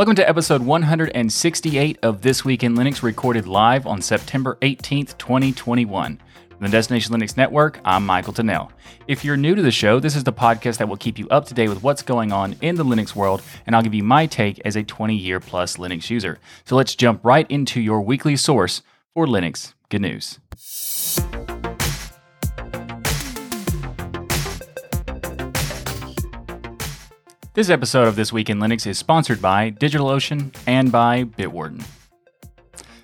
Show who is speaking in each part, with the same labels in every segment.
Speaker 1: Welcome to episode 168 of This Week in Linux, recorded live on September 18th, 2021. From the Destination Linux Network, I'm Michael Tunnell. If you're new to the show, this is the podcast that will keep you up to date with what's going on in the Linux world, and I'll give you my take as a 20 year plus Linux user. So let's jump right into your weekly source for Linux good news. This episode of This Week in Linux is sponsored by DigitalOcean and by Bitwarden.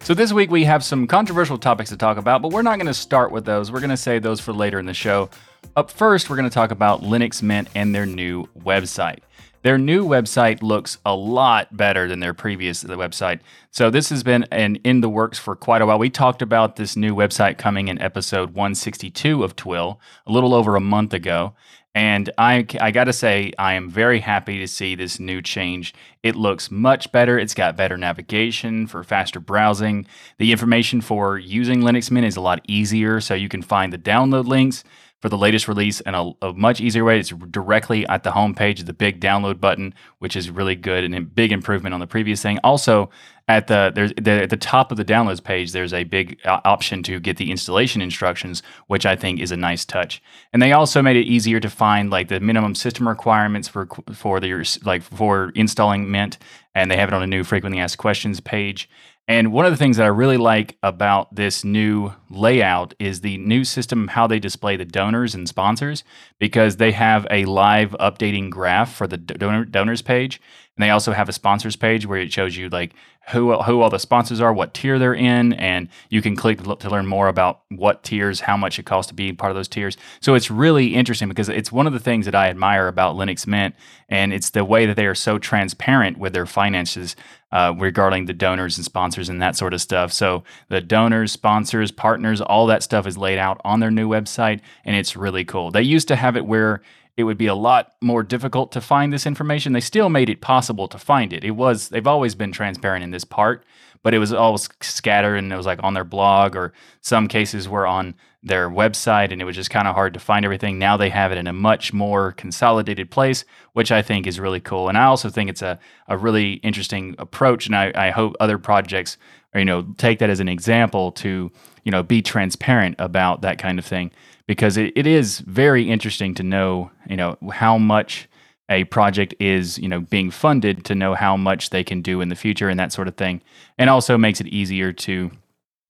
Speaker 1: So, this week we have some controversial topics to talk about, but we're not going to start with those. We're going to save those for later in the show. Up first, we're going to talk about Linux Mint and their new website. Their new website looks a lot better than their previous website. So this has been an in the works for quite a while. We talked about this new website coming in episode 162 of TWIL a little over a month ago. And I, I got to say, I am very happy to see this new change. It looks much better. It's got better navigation for faster browsing. The information for using Linux Mint is a lot easier, so you can find the download links for the latest release and a, a, much easier way. It's directly at the homepage, the big download button, which is really good and a big improvement on the previous thing. Also, at the there's the, at the top of the downloads page, there's a big uh, option to get the installation instructions, which I think is a nice touch. And they also made it easier to find like the minimum system requirements for for the like for installing Mint, and they have it on a new frequently asked questions page. And one of the things that I really like about this new layout is the new system, how they display the donors and sponsors, because they have a live updating graph for the donor, donors page. And they also have a sponsors page where it shows you like who who all the sponsors are, what tier they're in, and you can click to learn more about what tiers, how much it costs to be part of those tiers. So it's really interesting because it's one of the things that I admire about Linux Mint, and it's the way that they are so transparent with their finances uh, regarding the donors and sponsors and that sort of stuff. So the donors, sponsors, partners, all that stuff is laid out on their new website, and it's really cool. They used to have it where it would be a lot more difficult to find this information. They still made it possible to find it. It was they've always been transparent in this part, but it was always scattered and it was like on their blog or some cases were on their website and it was just kind of hard to find everything. Now they have it in a much more consolidated place, which I think is really cool. And I also think it's a, a really interesting approach. And I, I hope other projects or, you know, take that as an example to, you know, be transparent about that kind of thing because it, it is very interesting to know, you know, how much a project is, you know, being funded to know how much they can do in the future and that sort of thing. And also makes it easier to,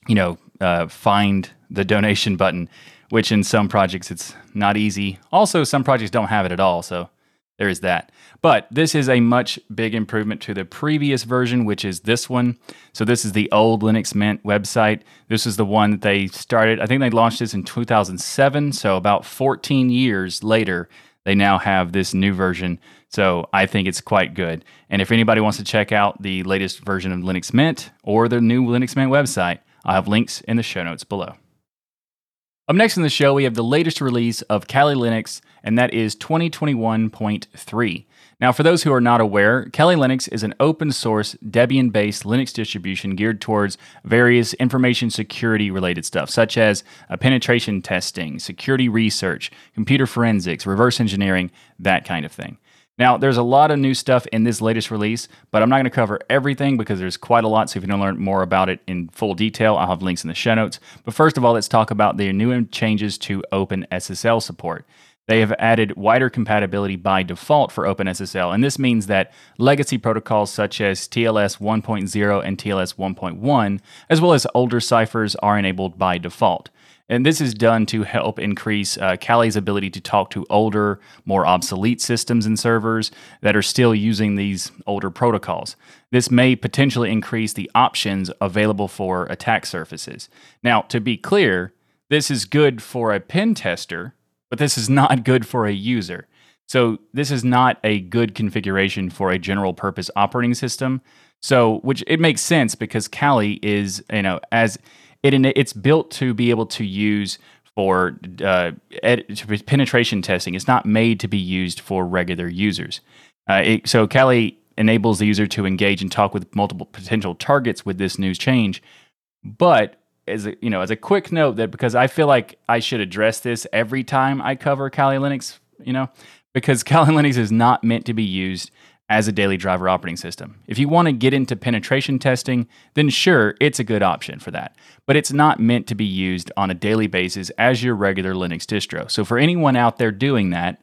Speaker 1: you know, uh, find the donation button, which in some projects it's not easy. Also, some projects don't have it at all. So there is that. But this is a much big improvement to the previous version, which is this one. So this is the old Linux Mint website. This is the one that they started. I think they launched this in 2007. So about 14 years later, they now have this new version. So I think it's quite good. And if anybody wants to check out the latest version of Linux Mint or the new Linux Mint website, I'll have links in the show notes below. Up next in the show, we have the latest release of Kali Linux, and that is 2021.3. Now, for those who are not aware, Kali Linux is an open source Debian based Linux distribution geared towards various information security related stuff, such as uh, penetration testing, security research, computer forensics, reverse engineering, that kind of thing. Now, there's a lot of new stuff in this latest release, but I'm not going to cover everything because there's quite a lot. So if you want to learn more about it in full detail, I'll have links in the show notes. But first of all, let's talk about the new changes to OpenSSL support. They have added wider compatibility by default for OpenSSL, and this means that legacy protocols such as TLS 1.0 and TLS 1.1, as well as older ciphers, are enabled by default. And this is done to help increase uh, Kali's ability to talk to older, more obsolete systems and servers that are still using these older protocols. This may potentially increase the options available for attack surfaces. Now, to be clear, this is good for a pen tester, but this is not good for a user. So, this is not a good configuration for a general purpose operating system. So, which it makes sense because Kali is, you know, as it it's built to be able to use for uh, ed- penetration testing. It's not made to be used for regular users. Uh, it, so Kali enables the user to engage and talk with multiple potential targets with this news change. But as a, you know, as a quick note that because I feel like I should address this every time I cover Kali Linux, you know, because Kali Linux is not meant to be used as a daily driver operating system. If you want to get into penetration testing, then sure, it's a good option for that. But it's not meant to be used on a daily basis as your regular Linux distro. So for anyone out there doing that,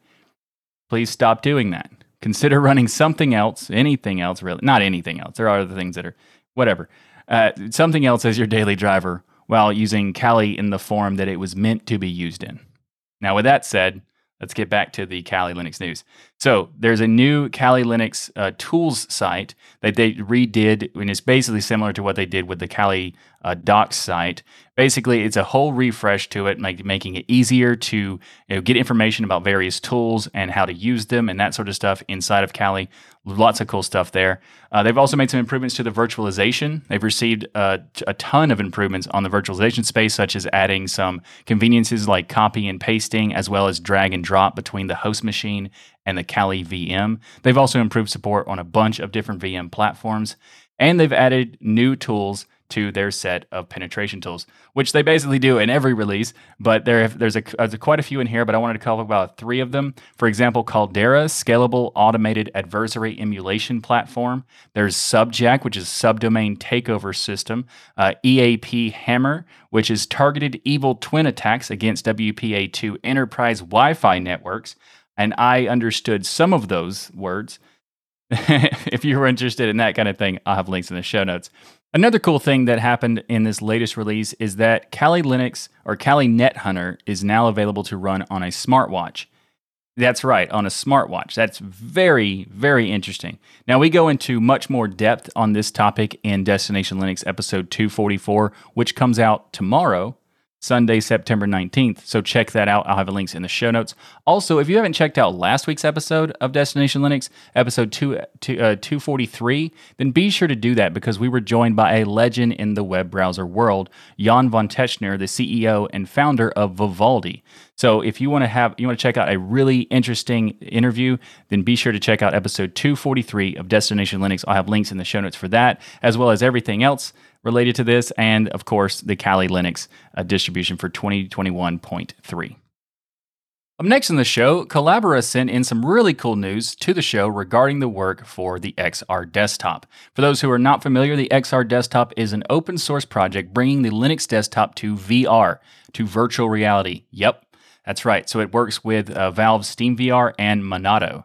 Speaker 1: please stop doing that. Consider running something else, anything else, really. Not anything else. There are other things that are, whatever. Uh, something else as your daily driver while using Kali in the form that it was meant to be used in. Now, with that said, let's get back to the Kali Linux news. So there's a new Kali Linux uh, tools site that they redid, and it's basically similar to what they did with the Kali uh, docs site. Basically, it's a whole refresh to it, make, making it easier to you know, get information about various tools and how to use them and that sort of stuff inside of Kali. Lots of cool stuff there. Uh, they've also made some improvements to the virtualization. They've received uh, a ton of improvements on the virtualization space, such as adding some conveniences like copy and pasting, as well as drag and drop between the host machine and the Kali VM. They've also improved support on a bunch of different VM platforms, and they've added new tools to their set of penetration tools, which they basically do in every release. But there, there's, a, there's quite a few in here, but I wanted to talk about three of them. For example, Caldera, scalable automated adversary emulation platform. There's Subjack, which is subdomain takeover system. Uh, EAPHammer, which is targeted evil twin attacks against WPA2 enterprise Wi-Fi networks. And I understood some of those words. if you were interested in that kind of thing, I'll have links in the show notes. Another cool thing that happened in this latest release is that Kali Linux or Kali NetHunter is now available to run on a smartwatch. That's right, on a smartwatch. That's very, very interesting. Now, we go into much more depth on this topic in Destination Linux episode 244, which comes out tomorrow. Sunday, September 19th. So check that out. I'll have links in the show notes. Also, if you haven't checked out last week's episode of Destination Linux, episode two, two, uh, 243, then be sure to do that because we were joined by a legend in the web browser world, Jan von Tetzchner, the CEO and founder of Vivaldi. So if you want to have you want to check out a really interesting interview, then be sure to check out episode 243 of Destination Linux. I'll have links in the show notes for that, as well as everything else related to this, and of course, the Kali Linux uh, distribution for 2021.3. Up next in the show, Collabora sent in some really cool news to the show regarding the work for the XR Desktop. For those who are not familiar, the XR Desktop is an open source project bringing the Linux desktop to VR, to virtual reality. Yep, that's right. So it works with uh, Valve Steam VR and Monado.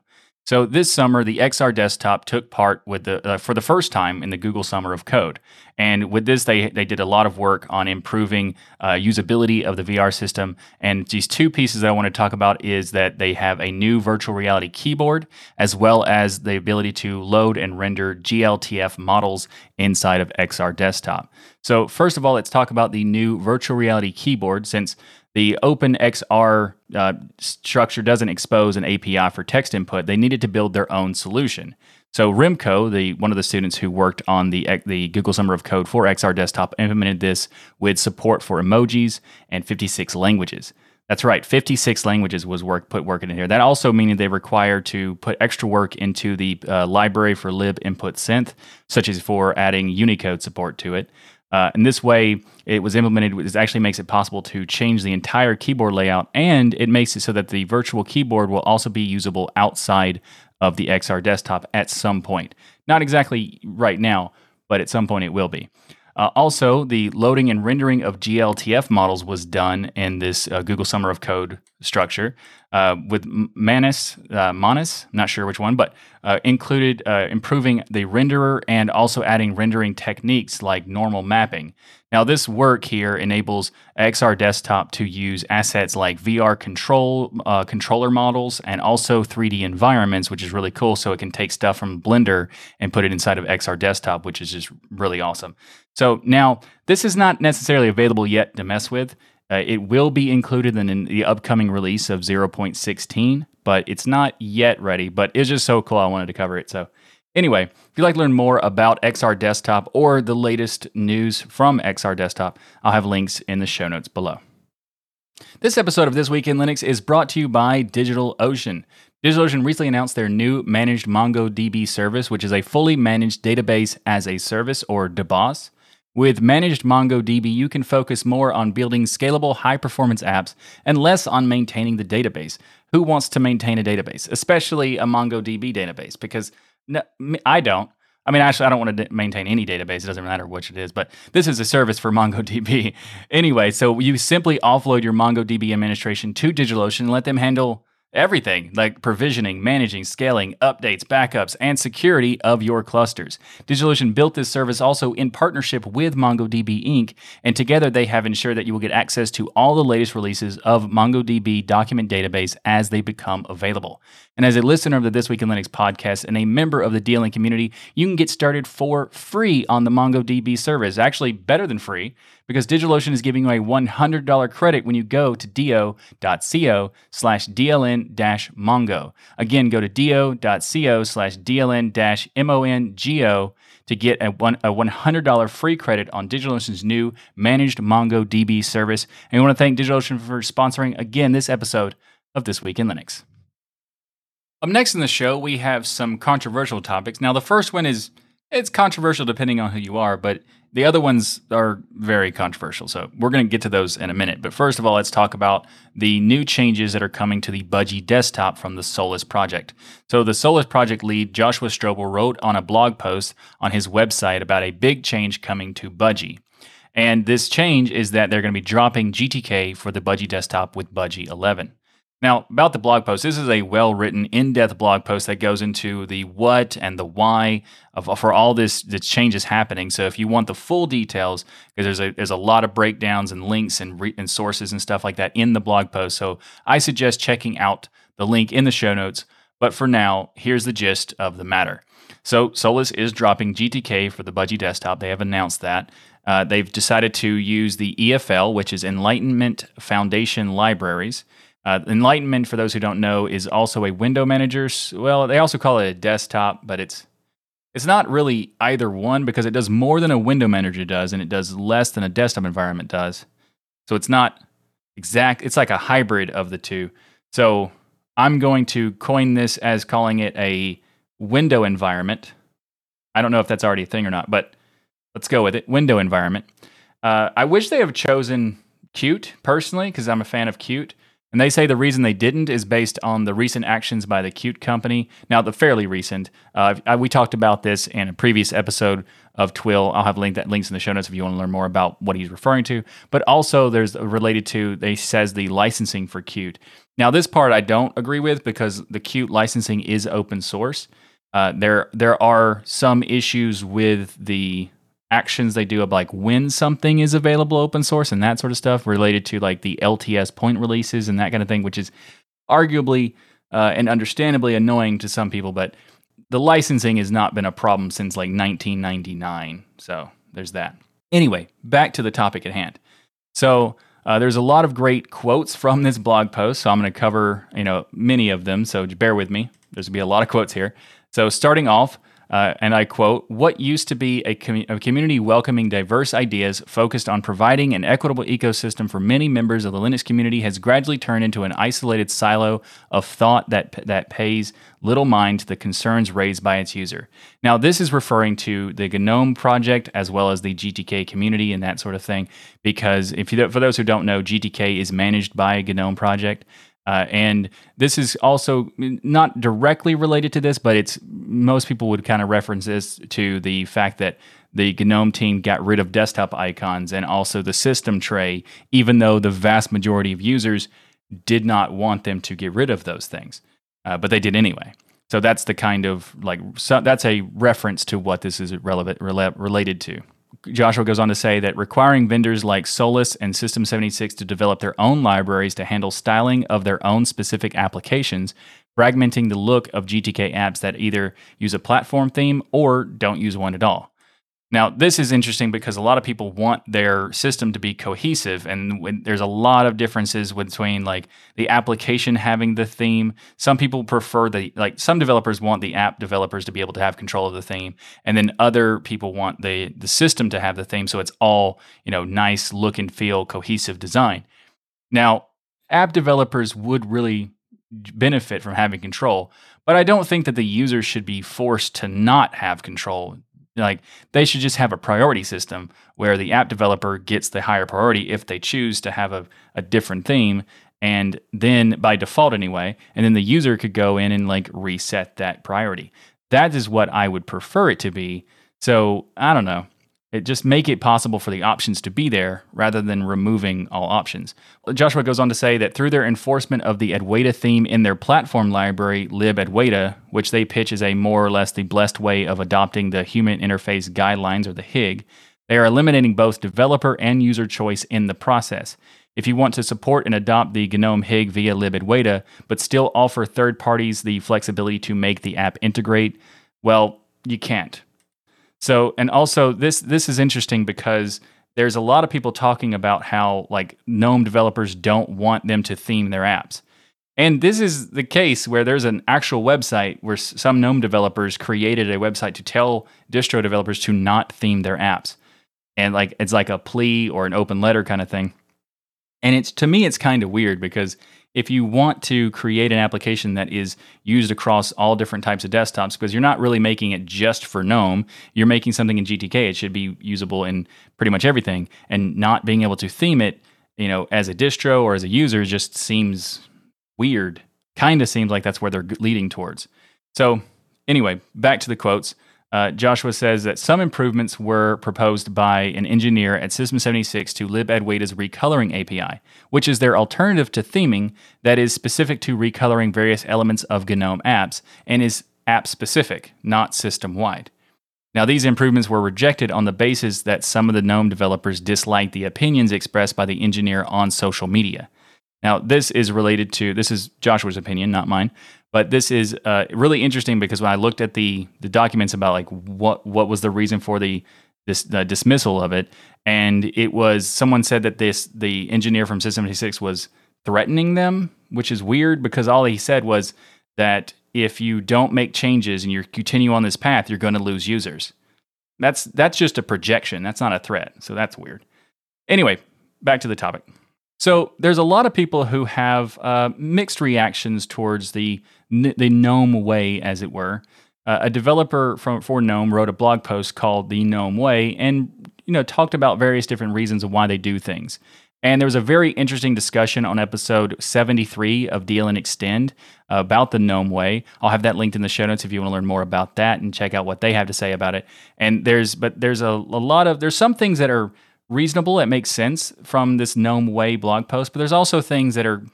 Speaker 1: So this summer, the XR Desktop took part with the uh, for the first time in the Google Summer of Code, and with this, they they did a lot of work on improving uh, usability of the VR system. And these two pieces that I want to talk about is that they have a new virtual reality keyboard, as well as the ability to load and render GLTF models inside of XR Desktop. So first of all, let's talk about the new virtual reality keyboard, since the OpenXR uh, structure doesn't expose an API for text input. They needed to build their own solution. So Remco, the one of the students who worked on the the Google Summer of Code for XR Desktop, implemented this with support for emojis and 56 languages. That's right, 56 languages was work put work in here. That also meaning they require to put extra work into the uh, library for libinputsynth, such as for adding Unicode support to it. Uh, and this way, it was implemented. It actually makes it possible to change the entire keyboard layout, and it makes it so that the virtual keyboard will also be usable outside of the XR desktop at some point. Not exactly right now, but at some point it will be. Uh, also, the loading and rendering of GLTF models was done in this uh, Google Summer of Code structure uh, with Manus, uh, Manus, not sure which one, but uh, included uh, improving the renderer and also adding rendering techniques like normal mapping. Now, this work here enables XR Desktop to use assets like VR control uh, controller models and also 3D environments, which is really cool. So it can take stuff from Blender and put it inside of XR Desktop, which is just really awesome. So now this is not necessarily available yet to mess with. Uh, it will be included in the upcoming release of 0.16, but it's not yet ready. But it's just so cool. I wanted to cover it. So Anyway, if you'd like to learn more about XR Desktop or the latest news from XR Desktop, I'll have links in the show notes below. This episode of This Week in Linux is brought to you by DigitalOcean. DigitalOcean recently announced their new managed MongoDB service, which is a fully managed database as a service or DBaaS. With managed MongoDB, you can focus more on building scalable, high performance apps and less on maintaining the database. Who wants to maintain a database, especially a MongoDB database? Because No, I don't. I mean, actually, I don't want to maintain any database. It doesn't matter which it is, but this is a service for MongoDB. anyway, so you simply offload your MongoDB administration to DigitalOcean and let them handle Everything like provisioning, managing, scaling, updates, backups, and security of your clusters. DigitalOcean built this service also in partnership with MongoDB Inc., and together they have ensured that you will get access to all the latest releases of MongoDB document database as they become available. And as a listener of the This Week in Linux podcast and a member of the DLN community, you can get started for free on the MongoDB service. Actually, better than free because DigitalOcean is giving you a $100 credit when you go to do.co slash DLN Mongo. Again, go to do.co slash DLN MONGO to get a, one, a $100 free credit on DigitalOcean's new managed MongoDB service. And we want to thank DigitalOcean for sponsoring again this episode of This Week in Linux. Up next in the show, we have some controversial topics. Now, the first one is it's controversial depending on who you are, but the other ones are very controversial. So we're going to get to those in a minute. But first of all, let's talk about the new changes that are coming to the Budgie desktop from the Solus project. So the Solus project lead, Joshua Strobel, wrote on a blog post on his website about a big change coming to Budgie. And this change is that they're going to be dropping GTK for the Budgie desktop with Budgie 11. Now, about the blog post, this is a well written, in depth blog post that goes into the what and the why of, for all this, this changes happening. So, if you want the full details, because there's a, there's a lot of breakdowns and links and, re, and sources and stuff like that in the blog post. So, I suggest checking out the link in the show notes. But for now, here's the gist of the matter. So, Solus is dropping GTK for the Budgie desktop. They have announced that. Uh, they've decided to use the EFL, which is Enlightenment Foundation Libraries. Uh, Enlightenment, for those who don't know, is also a window manager. Well, they also call it a desktop, but it's it's not really either one because it does more than a window manager does, and it does less than a desktop environment does. So it's not exact. It's like a hybrid of the two. So I'm going to coin this as calling it a window environment. I don't know if that's already a thing or not, but let's go with it. Window environment. Uh, I wish they have chosen Qt personally because I'm a fan of Qt. And they say the reason they didn't is based on the recent actions by the Qt company. Now, the fairly recent. Uh, we talked about this in a previous episode of TWIL. I'll have link that links in the show notes if you want to learn more about what he's referring to. But also, there's related to they says the licensing for Qt. Now, this part I don't agree with because the Qt licensing is open source. Uh, there there are some issues with the actions they do of like when something is available open source and that sort of stuff related to like the LTS point releases and that kind of thing, which is arguably uh, and understandably annoying to some people, but the licensing has not been a problem since like 1999. So there's that. Anyway, back to the topic at hand. So uh, there's a lot of great quotes from this blog post, so I'm going to cover you know many of them. So bear with me. There's going to be a lot of quotes here. So starting off, uh, and I quote, What used to be a, com- a, community welcoming diverse ideas focused on providing an equitable ecosystem for many members of the Linux community has gradually turned into an isolated silo of thought that, that pays little mind to the concerns raised by its user. Now, this is referring to the GNOME project as well as the GTK community and that sort of thing, because if you, for those who don't know, GTK is managed by a GNOME project. Uh, and this is also not directly related to this, but it's most people would kind of reference this to the fact that the GNOME team got rid of desktop icons and also the system tray, even though the vast majority of users did not want them to get rid of those things, uh, but they did anyway. So that's the kind of like so that's a reference to what this is relevant rela- related to. Joshua goes on to say that requiring vendors like Solus and System 76 to develop their own libraries to handle styling of their own specific applications, fragmenting the look of GTK apps that either use a platform theme or don't use one at all. Now, this is interesting because a lot of people want their system to be cohesive, and when, there's a lot of differences between like the application having the theme. Some people prefer the like some developers want the app developers to be able to have control of the theme, and then other people want the the system to have the theme, so it's all you know nice look and feel, cohesive design. Now, app developers would really benefit from having control, but I don't think that the user should be forced to not have control like they should just have a priority system where the app developer gets the higher priority if they choose to have a, a different theme and then by default anyway and then the user could go in and like reset that priority That is what I would prefer it to be. So I don't know. It just make it possible for the options to be there rather than removing all options. Joshua goes on to say that through their enforcement of the Adwaita theme in their platform library, libadwaita, which they pitch as a more or less the blessed way of adopting the Human Interface Guidelines or the HIG, they are eliminating both developer and user choice in the process. If you want to support and adopt the GNOME HIG via libadwaita, but still offer third parties the flexibility to make the app integrate, well, you can't so, and also this this is interesting because there's a lot of people talking about how like GNOME developers don't want them to theme their apps. And this is the case where there's an actual website where some GNOME developers created a website to tell distro developers to not theme their apps. And like it's like a plea or an open letter kind of thing. And it's to me it's kind of weird because if you want to create an application that is used across all different types of desktops, because you're not really making it just for GNOME, you're making something in GTK. It should be usable in pretty much everything, and not being able to theme it, you know, as a distro or as a user just seems weird. Kind of seems like that's where they're leading towards. So, anyway, back to the quotes. Uh, Joshua says that some improvements were proposed by an engineer at System 76 to libadwaita's recoloring API, which is their alternative to theming that is specific to recoloring various elements of GNOME apps and is app specific, not system wide. Now, these improvements were rejected on the basis that some of the GNOME developers disliked the opinions expressed by the engineer on social media. Now, this is related to this is Joshua's opinion, not mine. But this is uh, really interesting because when I looked at the the documents about like what what was the reason for the this the dismissal of it, and it was someone said that this the engineer from System 76 was threatening them, which is weird because all he said was that if you don't make changes and you continue on this path, you're going to lose users. That's that's just a projection. That's not a threat. So that's weird. Anyway, back to the topic. So there's a lot of people who have uh, mixed reactions towards the the GNOME way, as it were. Uh, a developer from for GNOME wrote a blog post called "The GNOME Way" and you know talked about various different reasons of why they do things. And there was a very interesting discussion on episode 73 of DLN Xtend about the GNOME Way. I'll have that linked in the show notes if you want to learn more about that and check out what they have to say about it. And there's, but there's a, a lot of, there's some things that are reasonable. It makes sense from this GNOME Way blog post, but there's also things that are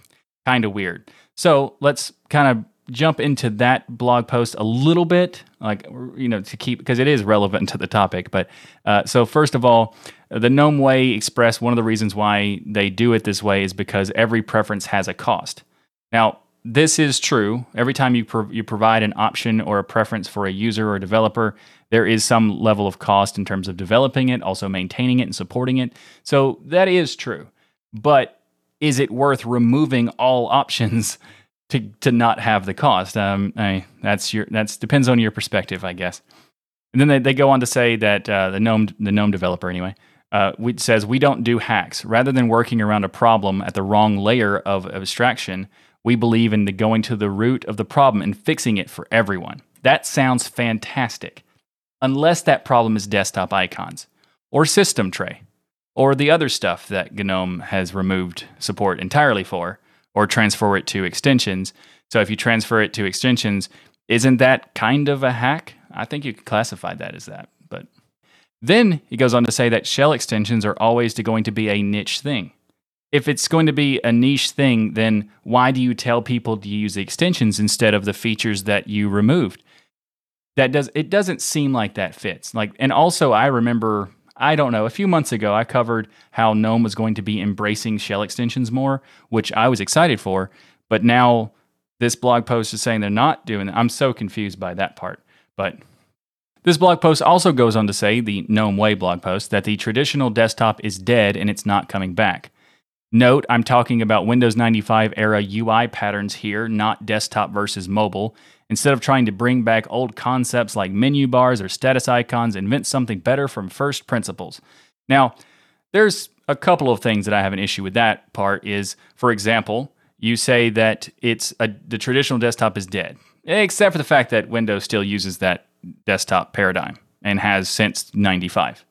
Speaker 1: kind of weird. So let's kind of jump into that blog post a little bit, like, you know, to keep, because it is relevant to the topic. But uh, so, first of all, the GNOME Way Express, one of the reasons why they do it this way is because every preference has a cost. Now, this is true. Every time you, pro- you provide an option or a preference for a user or a developer, there is some level of cost in terms of developing it, also maintaining it and supporting it. So that is true. But is it worth removing all options to, to not have the cost? Um, I, that's your that's depends on your perspective, I guess. And then they, they go on to say that uh, the GNOME the GNOME developer anyway uh, says we don't do hacks. Rather than working around a problem at the wrong layer of abstraction, we believe in the going to the root of the problem and fixing it for everyone. That sounds fantastic, unless that problem is desktop icons or system tray or the other stuff that GNOME has removed support entirely for or transfer it to extensions. So if you transfer it to extensions, isn't that kind of a hack? I think you could classify that as that. But then he goes on to say that shell extensions are always going to be a niche thing if it's going to be a niche thing, then why do you tell people to use the extensions instead of the features that you removed? That does it doesn't seem like that fits. Like and also I remember I don't know, a few months ago I covered how GNOME was going to be embracing shell extensions more, which I was excited for, but now this blog post is saying they're not doing it. I'm so confused by that part. But this blog post also goes on to say, the GNOME Way blog post, that the traditional desktop is dead and it's not coming back. Note, I'm talking about Windows 95 era UI patterns here, not desktop versus mobile. Instead of trying to bring back old concepts like menu bars or status icons, invent something better from first principles. Now, there's a couple of things that I have an issue with that part is, for example, you say that it's a, the traditional desktop is dead, except for the fact that Windows still uses that desktop paradigm and has since 95.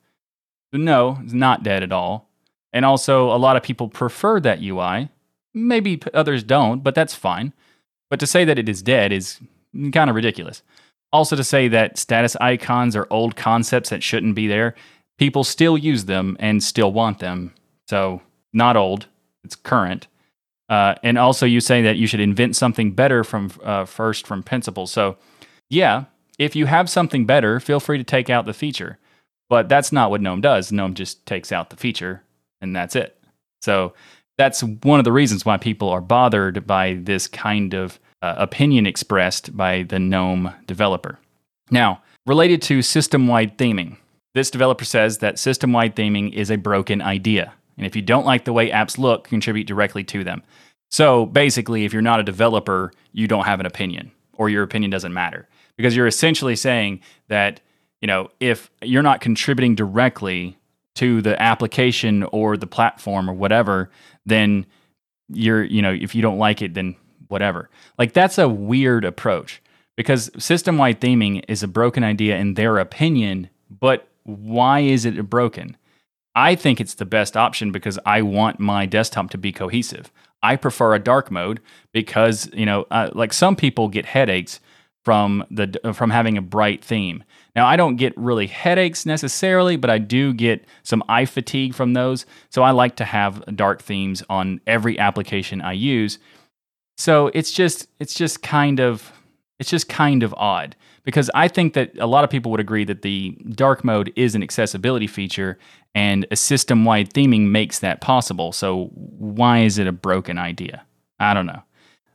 Speaker 1: no, it's not dead at all. And also, a lot of people prefer that UI. Maybe others don't, but that's fine. But to say that it is dead is kind of ridiculous. Also, to say that status icons are old concepts that shouldn't be there, people still use them and still want them. So, not old, it's current. Uh, and also, you say that you should invent something better from uh, first from principle. So, yeah, if you have something better, feel free to take out the feature. But that's not what GNOME does. GNOME just takes out the feature and that's it. So, that's one of the reasons why people are bothered by this kind of uh, opinion expressed by the GNOME developer. Now, related to system wide theming, this developer says that system wide theming is a broken idea. And if you don't like the way apps look, contribute directly to them. So basically, if you're not a developer, you don't have an opinion or your opinion doesn't matter because you're essentially saying that, you know, if you're not contributing directly to the application or the platform or whatever, then you're, you know, if you don't like it, then whatever. Like that's a weird approach because system wide theming is a broken idea in their opinion, but why is it broken? I think it's the best option because I want my desktop to be cohesive. I prefer a dark mode because, you know, uh, like some people get headaches from the from having a bright theme. Now, I don't get really headaches necessarily, but I do get some eye fatigue from those. So I like to have dark themes on every application I use. So it's just it's just kind of it's just kind of odd because I think that a lot of people would agree that the dark mode is an accessibility feature and a system wide theming makes that possible. So why is it a broken idea? I don't know.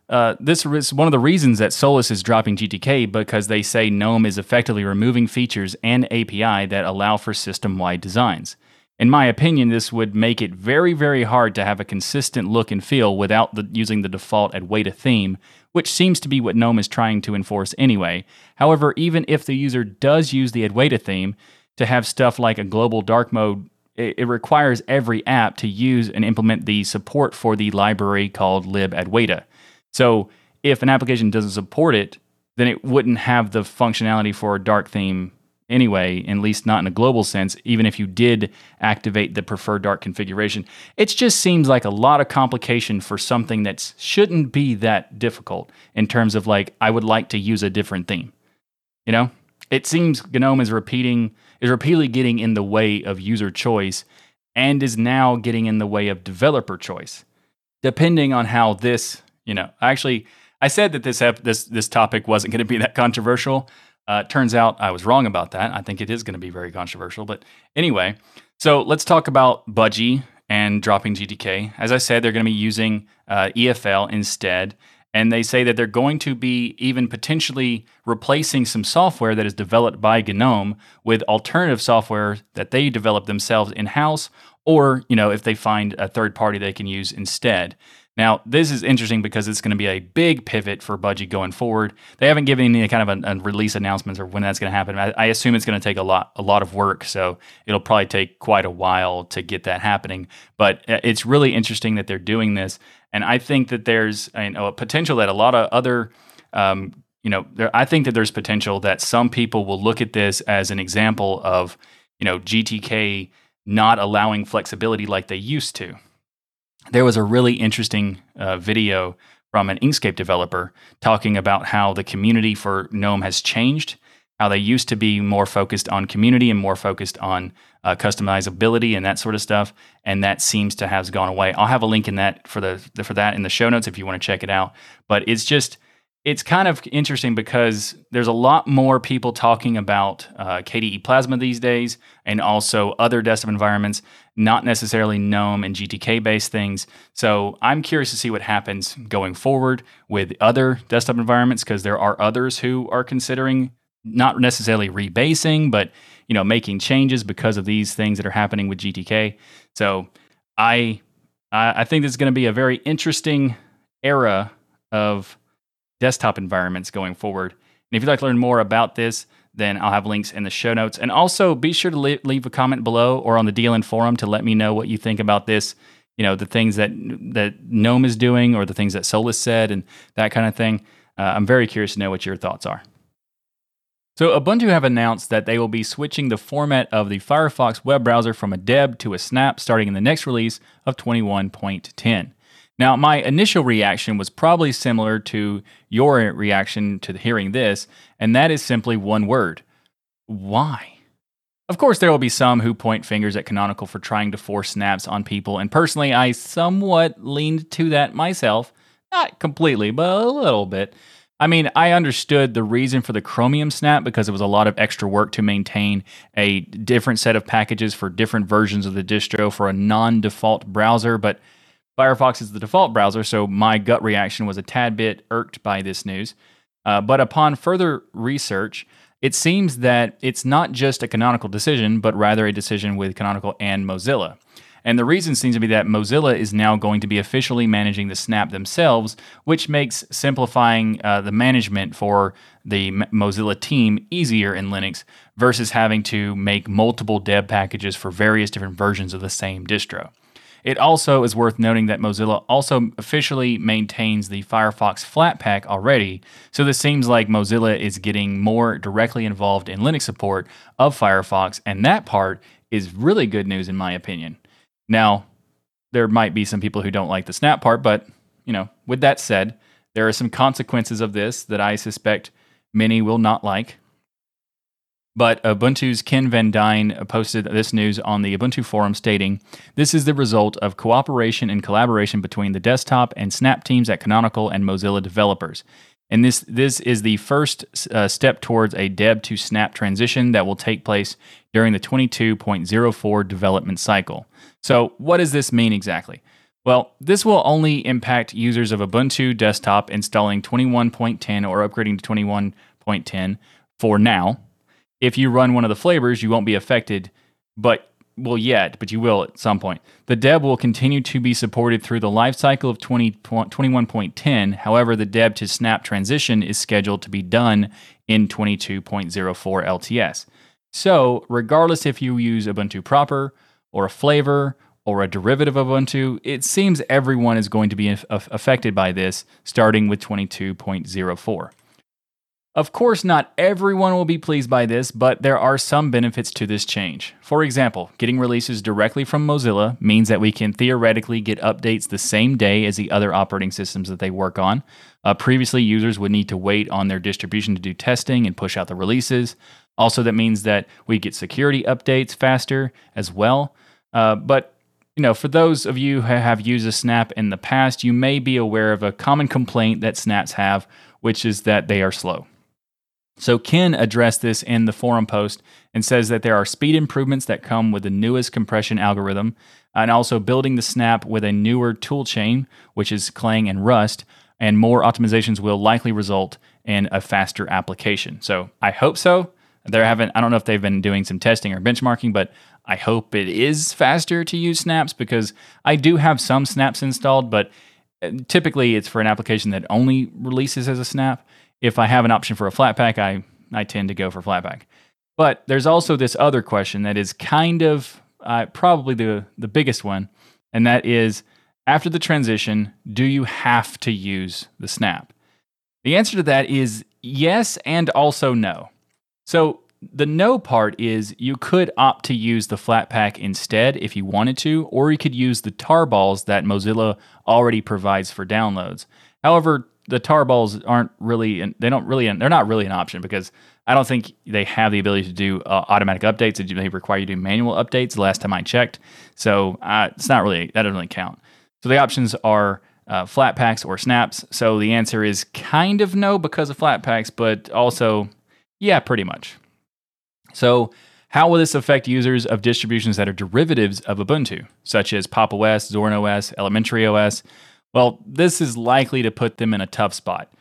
Speaker 1: Uh, this is one of the reasons that Solus is dropping GTK because they say GNOME is effectively removing features and API that allow for system wide designs. In my opinion, this would make it very, very hard to have a consistent look and feel without the, using the default Adwaita theme, which seems to be what GNOME is trying to enforce anyway. However, even if the user does use the Adwaita theme to have stuff like a global dark mode, it, it requires every app to use and implement the support for the library called libadwaita. So if an application doesn't support it, then it wouldn't have the functionality for a dark theme anyway, at least not in a global sense, even if you did activate the preferred dark configuration. It just seems like a lot of complication for something that shouldn't be that difficult in terms of like, I would like to use a different theme. You know? It seems GNOME is repeating is repeatedly getting in the way of user choice and is now getting in the way of developer choice. Depending on how this, you know, actually I said that this this this topic wasn't going to be that controversial. Uh, turns out I was wrong about that. I think it is going to be very controversial. But anyway, so let's talk about Budgie and dropping GTK. As I said, they're going to be using uh, EFL instead. And they say that they're going to be even potentially replacing some software that is developed by GNOME with alternative software that they develop themselves in house, or you know if they find a third party they can use instead. Now, this is interesting because it's going to be a big pivot for Budgie going forward. They haven't given any kind of a, a release announcements or when that's going to happen. I, I, assume it's going to take a lot, a lot of work, so it'll probably take quite a while to get that happening. But uh, it's really interesting that they're doing this, and I think that there's you know, a potential that a lot of other um, you know, there, I think that there's potential that some people will look at this as an example of, you know, GTK not allowing flexibility like they used to there was a really interesting uh, video from an Inkscape developer talking about how the community for GNOME has changed, how they used to be more focused on community and more focused on uh, customizability and that sort of stuff, and that seems to have gone away. I'll have a link in that for the for that in the show notes if you want to check it out. But it's just it's kind of interesting because there's a lot more people talking about uh, KDE Plasma these days and also other desktop environments, not necessarily GNOME and GTK based things. So I'm curious to see what happens going forward with other desktop environments because there are others who are considering not necessarily rebasing, but you know making changes because of these things that are happening with GTK. So I I think this is going to be a very interesting era of desktop environments going forward. And if you'd like to learn more about this, then I'll have links in the show notes. And also be sure to leave a comment below or on the DLN forum to let me know what you think about this. You know, the things that that GNOME is doing or the things that Solus said and that kind of thing. Uh, I'm very curious to know what your thoughts are. So, Ubuntu have announced that they will be switching the format of the Firefox web browser from a deb to a snap starting in the next release of 21.10. Now, my initial reaction was probably similar to your reaction to hearing this, and that is simply one word why? Of course, there will be some who point fingers at Canonical for trying to force snaps on people, and personally, I somewhat leaned to that myself. Not completely, but a little bit. I mean, I understood the reason for the Chromium snap because it was a lot of extra work to maintain a different set of packages for different versions of the distro for a non default browser, but Firefox is the default browser, so my gut reaction was a tad bit irked by this news. Uh, but upon further research, it seems that it's not just a canonical decision, but rather a decision with Canonical and Mozilla. And the reason seems to be that Mozilla is now going to be officially managing the Snap themselves, which makes simplifying uh, the management for the Mozilla team easier in Linux versus having to make multiple deb packages for various different versions of the same distro. It also is worth noting that Mozilla also officially maintains the Firefox Flatpak already, so this seems like Mozilla is getting more directly involved in Linux support of Firefox, and that part is really good news in my opinion. Now, there might be some people who don't like the snap part, but you know, with that said, there are some consequences of this that I suspect many will not like. But Ubuntu's Ken VanDine posted this news on the Ubuntu forum stating, This is the result of cooperation and collaboration between the desktop and Snap teams at Canonical and Mozilla developers. And this, this is the first uh, step towards a Deb to Snap transition that will take place during the 22.04 development cycle. So, what does this mean exactly? Well, this will only impact users of Ubuntu desktop installing 21.10 or upgrading to 21.10 for now, if you run one of the flavors, you won't be affected, but well, yet, but you will at some point. The deb will continue to be supported through the life cycle of 20, 21.10. However, the deb to snap transition is scheduled to be done in 22.04 LTS. So, regardless if you use Ubuntu proper or a flavor or a derivative of Ubuntu, it seems everyone is going to be affected by this starting with 22.04. Of course, not everyone will be pleased by this, but there are some benefits to this change. For example, getting releases directly from Mozilla means that we can theoretically get updates the same day as the other operating systems that they work on. Uh, previously, users would need to wait on their distribution to do testing and push out the releases. Also, that means that we get security updates faster as well. Uh, but you know, for those of you who have used a snap in the past, you may be aware of a common complaint that snaps have, which is that they are slow. So Ken addressed this in the forum post and says that there are speed improvements that come with the newest compression algorithm and also building the snap with a newer toolchain, which is Clang and Rust, and more optimizations will likely result in a faster application. So I hope so. There haven't I don't know if they've been doing some testing or benchmarking, but I hope it is faster to use snaps because I do have some snaps installed, but uh, typically it's for an application that only releases as a snap if I have an option for a Flatpak, I, I tend to go for Flatpak. But there's also this other question that is kind of uh, probably the, the biggest one, and that is after the transition, do you have to use the snap? The answer to that is yes and also no. So the no part is you could opt to use the Flatpak instead if you wanted to, or you could use the tarballs that Mozilla already provides for downloads. However, the tarballs aren't really they don't really they're not really an option because I don't think they have the ability to do uh, automatic updates. They require you to do manual updates. The last time I checked, so uh, it's not really that doesn't really count. So the options are uh, Flatpaks or snaps. So the answer is kind of no because of Flatpaks, but also yeah, pretty much. So how will this affect users of distributions that are derivatives of Ubuntu, such as Pop OS, Zorin OS, Elementary OS? Well, this is likely to put them in a tough spot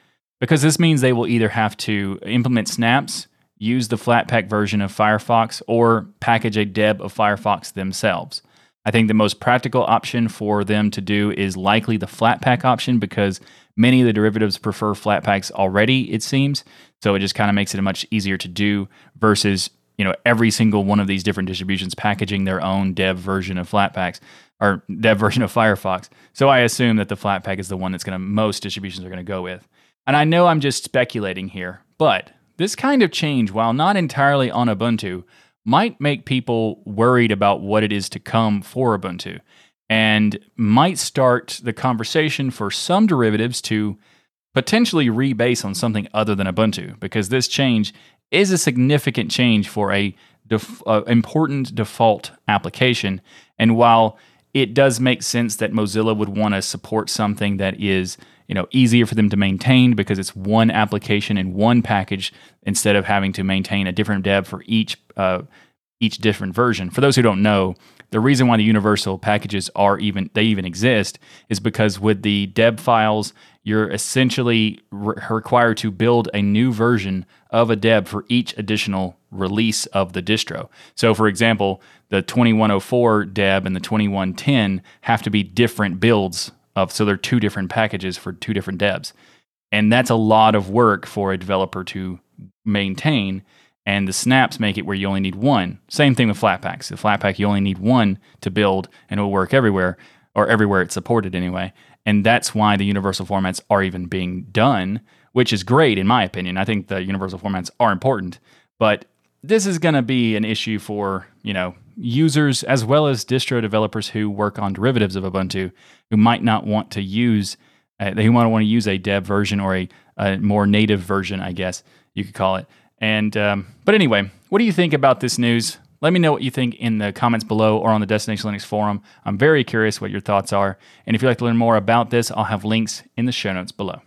Speaker 1: because this means they will either have to implement snaps, use the Flatpak version of Firefox, or package a deb of Firefox themselves. I think the most practical option for them to do is likely the Flatpak option because many of the derivatives prefer Flatpaks already, it seems. So it just kind of makes it much easier to do versus you know every single one of these different distributions packaging their own deb version of Flatpaks or deb version of Firefox. So I assume that the Flatpak is the one that's going to most distributions are going to go with. And I know I'm just speculating here, but this kind of change, while not entirely on Ubuntu, might make people worried about what it is to come for Ubuntu. and might start the conversation for some derivatives to potentially rebase on something other than Ubuntu because this change is a significant change for a def- uh, important default application. And while it does make sense that Mozilla would want to support something that is you know easier for them to maintain because it's one application in one package instead of having to maintain a different deb for each uh, each different version. For those who don't know, the reason why the universal packages are even they even exist is because with the deb files you're essentially re- required to build a new version of a deb for each additional release of the distro. So for example, the 2104 deb and the 2110 have to be different builds of so they're two different packages for two different debs. And that's a lot of work for a developer to maintain and the snaps make it where you only need one. Same thing with Flatpaks. The Flatpak you only need one to build and it will work everywhere or everywhere it's supported anyway. And that's why the universal formats are even being done, which is great in my opinion. I think the universal formats are important, but this is going to be an issue for, you know, users as well as distro developers who work on derivatives of Ubuntu who might not want to use uh, they might want to use a deb version or a, a more native version, I guess you could call it. And um, but anyway, what do you think about this news? Let me know what you think in the comments below or on the Destination Linux forum. I'm very curious what your thoughts are. And if you'd like to learn more about this, I'll have links in the show notes below.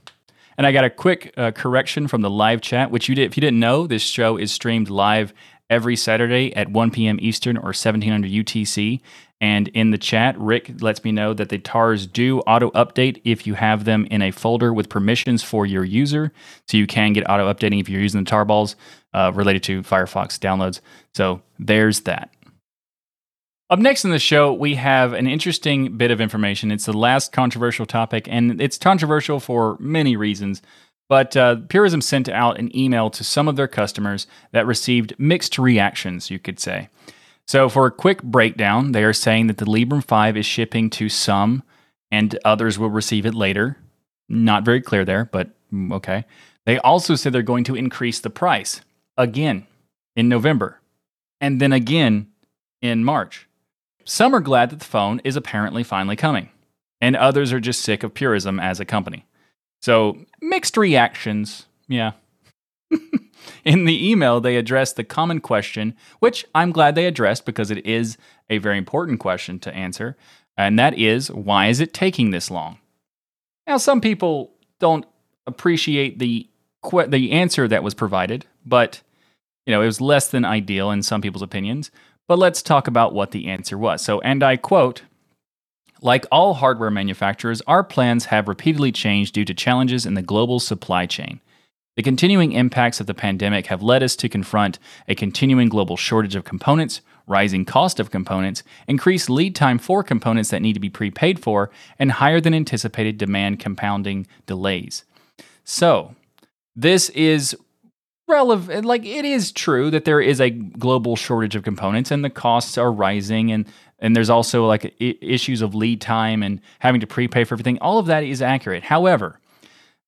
Speaker 1: And I got a quick uh, correction from the live chat, which you did. If you didn't know, this show is streamed live every Saturday at 1 p.m. Eastern or 1700 UTC. And in the chat, Rick lets me know that the tars do auto update if you have them in a folder with permissions for your user. So you can get auto updating if you're using the tarballs uh, related to Firefox downloads. So there's that. Up next in the show, we have an interesting bit of information. It's the last controversial topic, and it's controversial for many reasons. But uh, Purism sent out an email to some of their customers that received mixed reactions, you could say. So, for a quick breakdown, they are saying that the Librem 5 is shipping to some and others will receive it later. Not very clear there, but mm, okay. They also said they're going to increase the price again in November and then again in March. Some are glad that the phone is apparently finally coming, and others are just sick of Purism as a company. So, mixed reactions, yeah. In the email, they addressed the common question, which I'm glad they addressed because it is a very important question to answer, and that is why is it taking this long? Now, some people don't appreciate the the answer that was provided, but you know, it was less than ideal in some people's opinions. But let's talk about what the answer was. So, and I quote, like all hardware manufacturers, our plans have repeatedly changed due to challenges in the global supply chain. The continuing impacts of the pandemic have led us to confront a continuing global shortage of components, rising cost of components, increased lead time for components that need to be prepaid for, and higher than anticipated demand compounding delays. So, this is relevant like it is true that there is a global shortage of components and the costs are rising and and there's also like issues of lead time and having to prepay for everything all of that is accurate however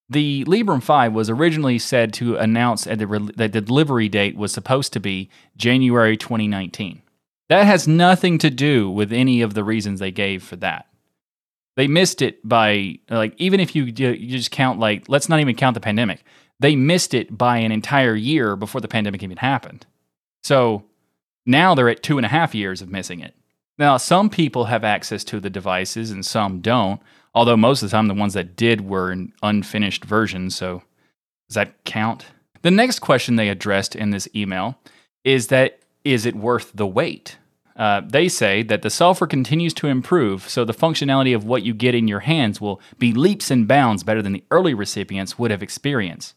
Speaker 1: the Librem 5 was originally said to announce that the delivery date was supposed to be January 2019. That has nothing to do with any of the reasons they gave for that. They missed it by, like, even if you, you just count, like, let's not even count the pandemic, they missed it by an entire year before the pandemic even happened. So now they're at two and a half years of missing it. Now, some people have access to the devices and some don't. Although most of the time, the ones that did were in unfinished versions. So does that count? The next question they addressed in this email is that is it worth the wait? Uh, they say that the software continues to improve, so the functionality of what you get in your hands will be leaps and bounds better than the early recipients would have experienced.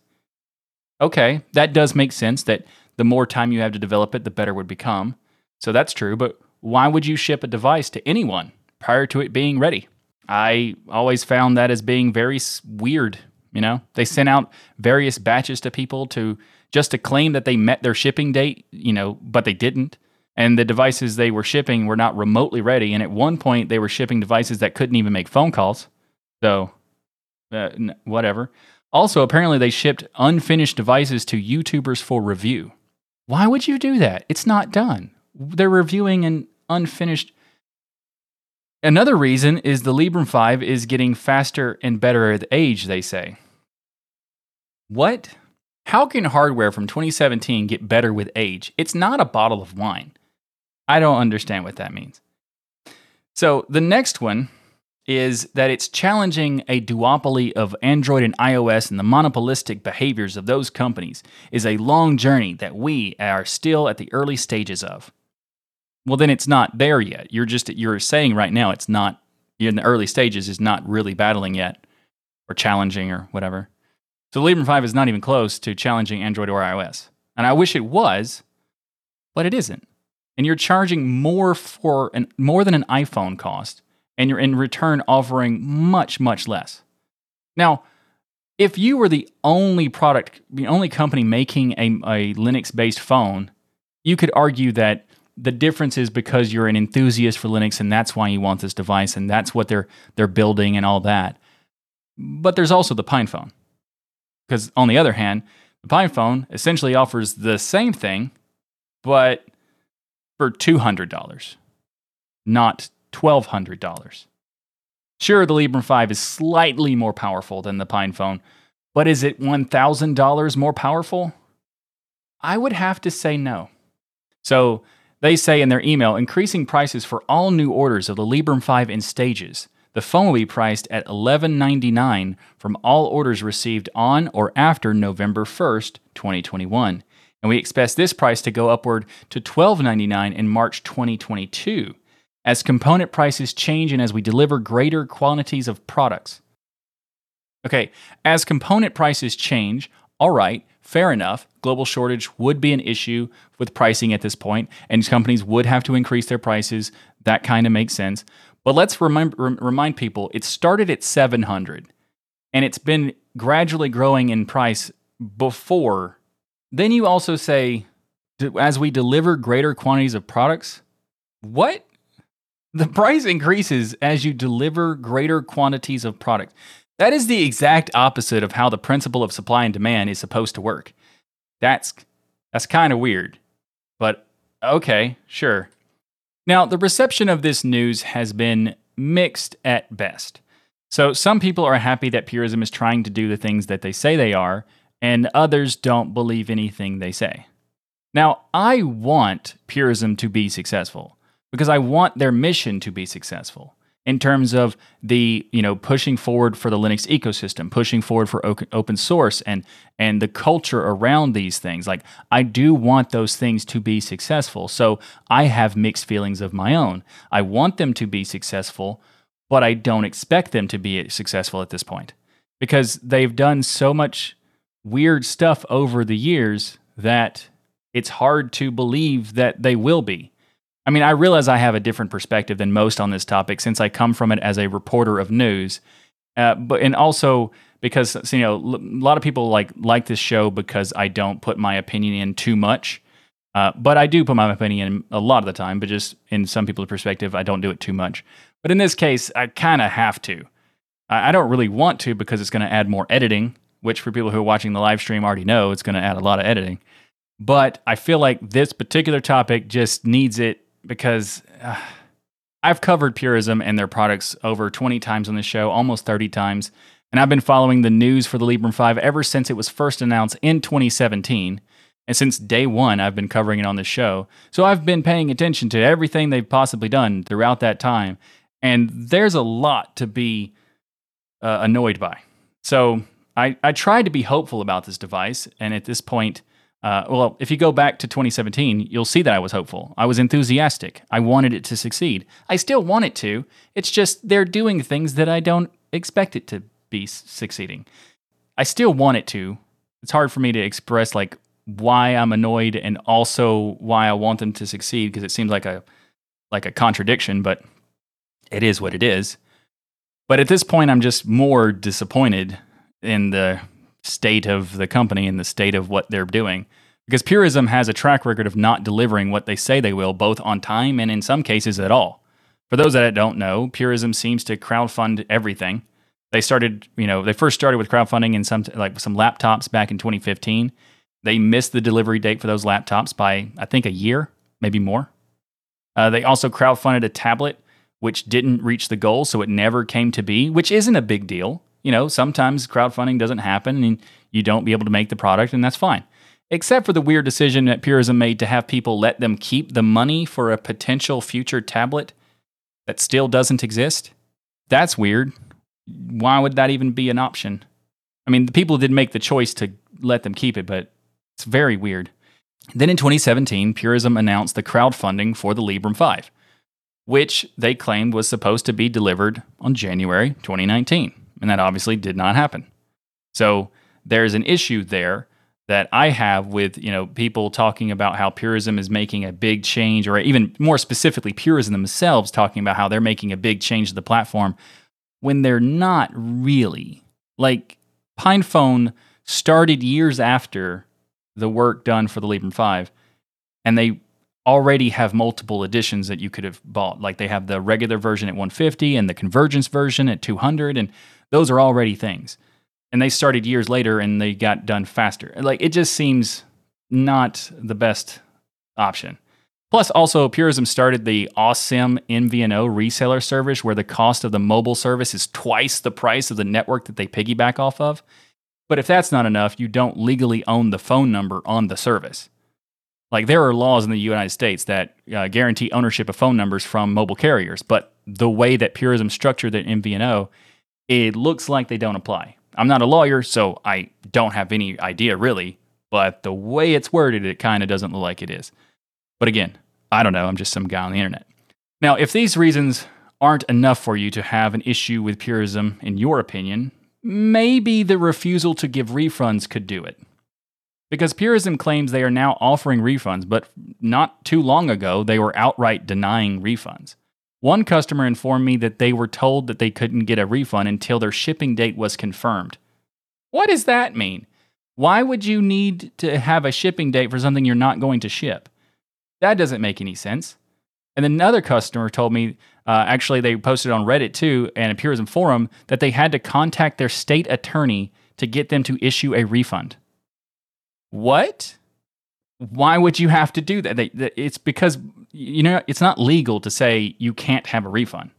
Speaker 1: Okay, that does make sense that the more time you have to develop it, the better it would become. So that's true, but why would you ship a device to anyone prior to it being ready? I always found that as being very weird. You know, they sent out various batches to people to just to claim that they met their shipping date, you know, but they didn't. And the devices they were shipping were not remotely ready. And at one point, they were shipping devices that couldn't even make phone calls. So, uh, whatever. Also, apparently, they shipped unfinished devices to YouTubers for review. Why would you do that? It's not done. They're reviewing an unfinished Another reason is the Librem 5 is getting faster and better with age, they say. What? How can hardware from 2017 get better with age? It's not a bottle of wine. I don't understand what that means. So the next one is that it's challenging a duopoly of Android and iOS and the monopolistic behaviors of those companies is a long journey that we are still at the early stages of. Well, then it's not there yet. You're just you're saying right now it's not in the early stages is not really battling yet or challenging or whatever. So Librem 5 is not even close to challenging Android or iOS. And I wish it was, but it isn't. And you're charging more for an more than an iPhone cost and you're in return offering much, much less. Now, if you were the only product, the only company making a, a Linux based phone, you could argue that the difference is because you're an enthusiast for Linux and that's why you want this device and that's what they're they're building and all that. But there's also the PinePhone. Because on the other hand, the PinePhone essentially offers the same thing, but for $200, not $1,200. Sure, the Librem 5 is slightly more powerful than the PinePhone, but is it $1,000 more powerful? I would have to say no. So they say in their email increasing prices for all new orders of the Librem 5 in stages. The phone will be priced at $11.99 from all orders received on or after November 1st, 2021. And we expect this price to go upward to $12.99 in March 2022 as component prices change and as we deliver greater quantities of products. Okay, as component prices change, all right, fair enough. Global shortage would be an issue with pricing at this point, and companies would have to increase their prices. That kind of makes sense. But let's remind, remind people it started at 700 and it's been gradually growing in price before. Then you also say, as we deliver greater quantities of products, what? The price increases as you deliver greater quantities of product. That is the exact opposite of how the principle of supply and demand is supposed to work. That's that's kind of weird. But okay, sure. Now, the reception of this news has been mixed at best. So, some people are happy that Purism is trying to do the things that they say they are, and others don't believe anything they say. Now, I want Purism to be successful because I want their mission to be successful in terms of the you know pushing forward for the Linux ecosystem, pushing forward for open source and and the culture around these things. Like I do want those things to be successful. So I have mixed feelings of my own. I want them to be successful, but I don't expect them to be successful at this point because they've done so much weird stuff over the years that it's hard to believe that they will be. I mean, I realize I have a different perspective than most on this topic since I come from it as a reporter of news, uh, but and also because you know a lot of people like like this show because I don't put my opinion in too much. Uh, but I do put my opinion in a lot of the time, but just in some people's perspective, I don't do it too much. But in this case, I kind of have to. I, I don't really want to because it's going to add more editing, which for people who are watching the live stream already know it's going to add a lot of editing. But I feel like this particular topic just needs it because uh, I've covered Purism and their products over 20 times on the show, almost 30 times. And I've been following the news for the Librem 5 ever since it was first announced in 2017. And since day one, I've been covering it on the show. So I've been paying attention to everything they've possibly done throughout that time. And there's a lot to be uh, annoyed by. So I, I tried to be hopeful about this device. And at this point, uh, well, if you go back to 2017, you'll see that I was hopeful. I was enthusiastic. I wanted it to succeed. I still want it to. It's just they're doing things that I don't expect it to be succeeding. I still want it to. It's hard for me to express like why I'm annoyed and also why I want them to succeed because it seems like a like a contradiction, but it is what it is. But at this point, I'm just more disappointed in the state of the company and the state of what they're doing. Because Purism has a track record of not delivering what they say they will, both on time and in some cases at all. For those that don't know, Purism seems to crowdfund everything. They started, you know, they first started with crowdfunding in some like some laptops back in 2015. They missed the delivery date for those laptops by I think a year, maybe more. Uh, they also crowdfunded a tablet which didn't reach the goal, so it never came to be, which isn't a big deal. You know, sometimes crowdfunding doesn't happen and you don't be able to make the product, and that's fine. Except for the weird decision that Purism made to have people let them keep the money for a potential future tablet that still doesn't exist. That's weird. Why would that even be an option? I mean, the people did make the choice to let them keep it, but it's very weird. Then in 2017, Purism announced the crowdfunding for the Librem 5, which they claimed was supposed to be delivered on January 2019. And that obviously did not happen. So there's an issue there that I have with you know people talking about how Purism is making a big change, or even more specifically, Purism themselves talking about how they're making a big change to the platform when they're not really. Like PinePhone started years after the work done for the Librem 5, and they already have multiple editions that you could have bought. Like they have the regular version at 150 and the convergence version at 200, and those are already things. And they started years later and they got done faster. Like it just seems not the best option. Plus, also, Purism started the AweSIM MVNO reseller service where the cost of the mobile service is twice the price of the network that they piggyback off of. But if that's not enough, you don't legally own the phone number on the service. Like there are laws in the United States that uh, guarantee ownership of phone numbers from mobile carriers, but the way that Purism structured the MVNO, it looks like they don't apply. I'm not a lawyer, so I don't have any idea really, but the way it's worded, it kind of doesn't look like it is. But again, I don't know. I'm just some guy on the internet. Now, if these reasons aren't enough for you to have an issue with Purism, in your opinion, maybe the refusal to give refunds could do it. Because Purism claims they are now offering refunds, but not too long ago, they were outright denying refunds. One customer informed me that they were told that they couldn't get a refund until their shipping date was confirmed. What does that mean? Why would you need to have a shipping date for something you're not going to ship? That doesn't make any sense. And another customer told me, uh, actually, they posted on Reddit too and a Purism forum that they had to contact their state attorney to get them to issue a refund. What? Why would you have to do that? They, it's because you know it's not legal to say you can't have a refund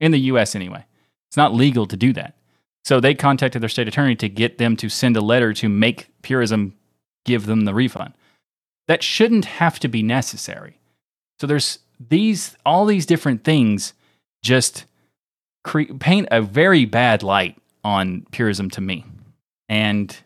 Speaker 1: in the U.S. anyway. It's not legal to do that. So they contacted their state attorney to get them to send a letter to make Purism give them the refund. That shouldn't have to be necessary. So there's these all these different things just cre- paint a very bad light on purism to me. And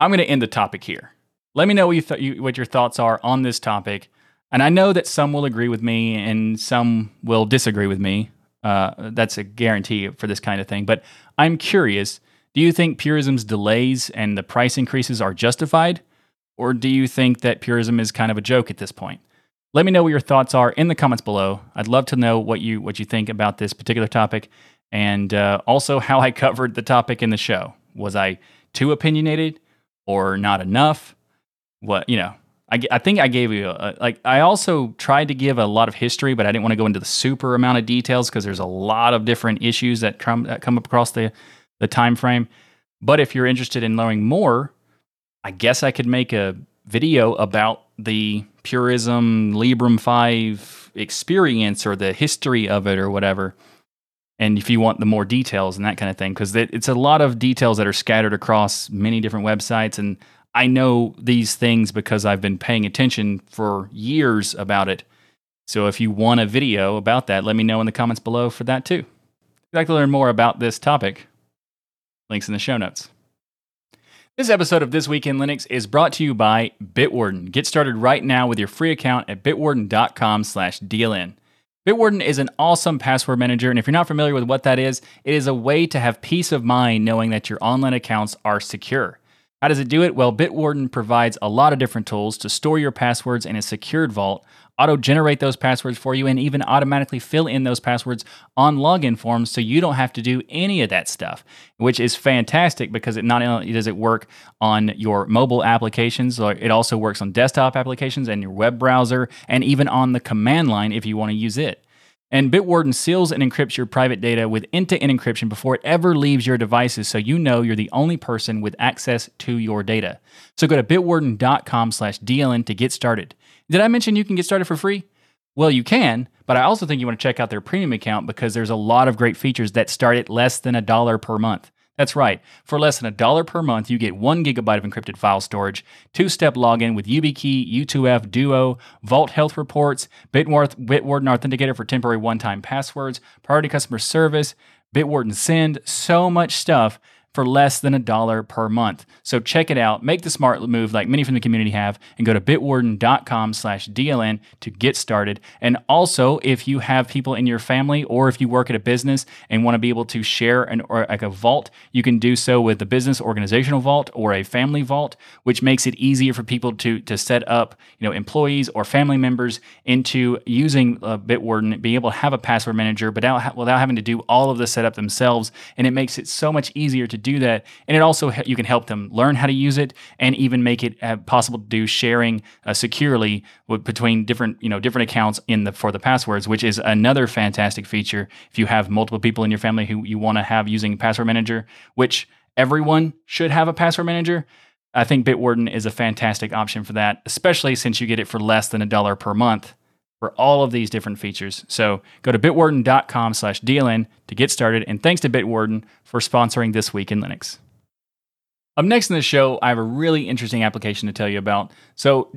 Speaker 1: I'm going to end the topic here. Let me know what, you th- you, what your thoughts are on this topic. And I know that some will agree with me and some will disagree with me. Uh, that's a guarantee for this kind of thing. But I'm curious do you think Purism's delays and the price increases are justified? Or do you think that Purism is kind of a joke at this point? Let me know what your thoughts are in the comments below. I'd love to know what you what you think about this particular topic, and uh, also how I covered the topic in the show. Was I too opinionated or not enough? What you know? I, I think I gave you a, like I also tried to give a lot of history, but I didn't want to go into the super amount of details because there's a lot of different issues that come that come across the the time frame. But if you're interested in learning more, I guess I could make a video about the Purism Librem 5 experience or the history of it or whatever. And if you want the more details and that kind of thing, because it's a lot of details that are scattered across many different websites. And I know these things because I've been paying attention for years about it. So if you want a video about that, let me know in the comments below for that too. If you'd like to learn more about this topic, links in the show notes. This episode of This Week in Linux is brought to you by Bitwarden. Get started right now with your free account at bitwarden.com/dln. Bitwarden is an awesome password manager, and if you're not familiar with what that is, it is a way to have peace of mind knowing that your online accounts are secure. How does it do it? Well, Bitwarden provides a lot of different tools to store your passwords in a secured vault auto generate those passwords for you and even automatically fill in those passwords on login forms so you don't have to do any of that stuff, which is fantastic because it not only does it work on your mobile applications, it also works on desktop applications and your web browser and even on the command line if you want to use it. And Bitwarden seals and encrypts your private data with end-to-end encryption before it ever leaves your devices so you know you're the only person with access to your data. So go to bitwarden.com slash DLN to get started. Did I mention you can get started for free? Well, you can, but I also think you want to check out their premium account because there's a lot of great features that start at less than a dollar per month. That's right. For less than a dollar per month, you get one gigabyte of encrypted file storage, two step login with YubiKey, U2F, Duo, Vault Health Reports, Bitwarden, Bitwarden Authenticator for temporary one time passwords, priority customer service, Bitwarden Send, so much stuff for less than a dollar per month. So check it out. Make the smart move like many from the community have and go to bitwarden.com slash DLN to get started. And also, if you have people in your family or if you work at a business and want to be able to share an or like a vault, you can do so with the business organizational vault or a family vault, which makes it easier for people to to set up, you know, employees or family members into using uh, Bitwarden, being able to have a password manager, but without, without having to do all of the setup themselves. And it makes it so much easier to do that. And it also you can help them learn how to use it and even make it uh, possible to do sharing uh, securely with, between different you know different accounts in the for the passwords, which is another fantastic feature. If you have multiple people in your family who you want to have using password manager, which everyone should have a password manager. I think Bitwarden is a fantastic option for that, especially since you get it for less than a dollar per month for all of these different features. So go to bitwarden.com slash DLN to get started. And thanks to Bitwarden for sponsoring This Week in Linux. Up next in the show, I have a really interesting application to tell you about. So,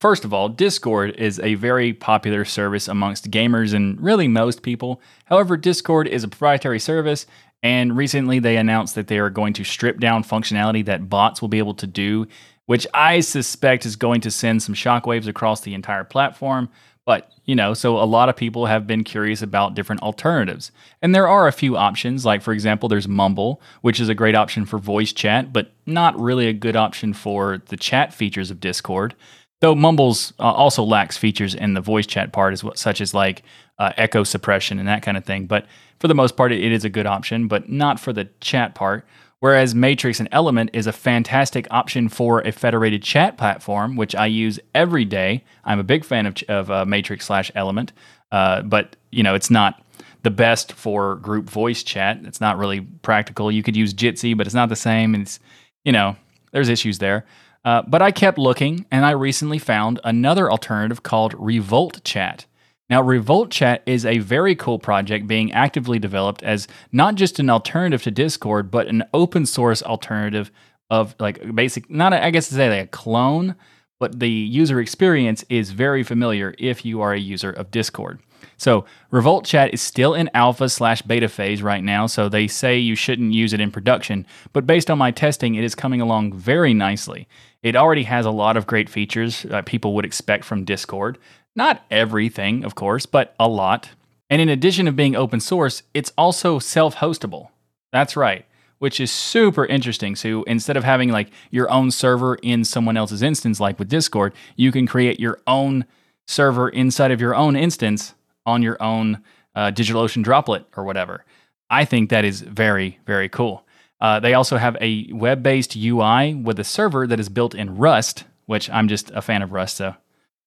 Speaker 1: first of all, Discord is a very popular service amongst gamers and really most people. However, Discord is a proprietary service, and recently they announced that they are going to strip down functionality that bots will be able to do, which I suspect is going to send some shockwaves across the entire platform. But, you know, so a lot of people have been curious about different alternatives. And there are a few options, like, for example, there's Mumble, which is a great option for voice chat, but not really a good option for the chat features of Discord. Though Mumble's uh, also lacks features in the voice chat part, as well, such as like uh, echo suppression and that kind of thing. But for the most part, it, it is a good option, but not for the chat part. Whereas Matrix and Element is a fantastic option for a federated chat platform, which I use every day. I'm a big fan of, of uh, Matrix slash Element, uh, but you know it's not the best for group voice chat. It's not really practical. You could use Jitsi, but it's not the same. And it's you know there's issues there. Uh, but I kept looking, and I recently found another alternative called Revolt Chat. Now, Revolt Chat is a very cool project being actively developed as not just an alternative to Discord, but an open source alternative of like basic, not a, I guess to say like a clone, but the user experience is very familiar if you are a user of Discord. So Revolt Chat is still in alpha slash beta phase right now, so they say you shouldn't use it in production. But based on my testing, it is coming along very nicely. It already has a lot of great features uh, people would expect from Discord. Not everything, of course, but a lot. And in addition of being open source, it's also self hostable. That's right, which is super interesting. So instead of having like your own server in someone else's instance, like with Discord, you can create your own server inside of your own instance on your own uh, DigitalOcean droplet or whatever. I think that is very, very cool. Uh, they also have a web based UI with a server that is built in Rust, which I'm just a fan of Rust, so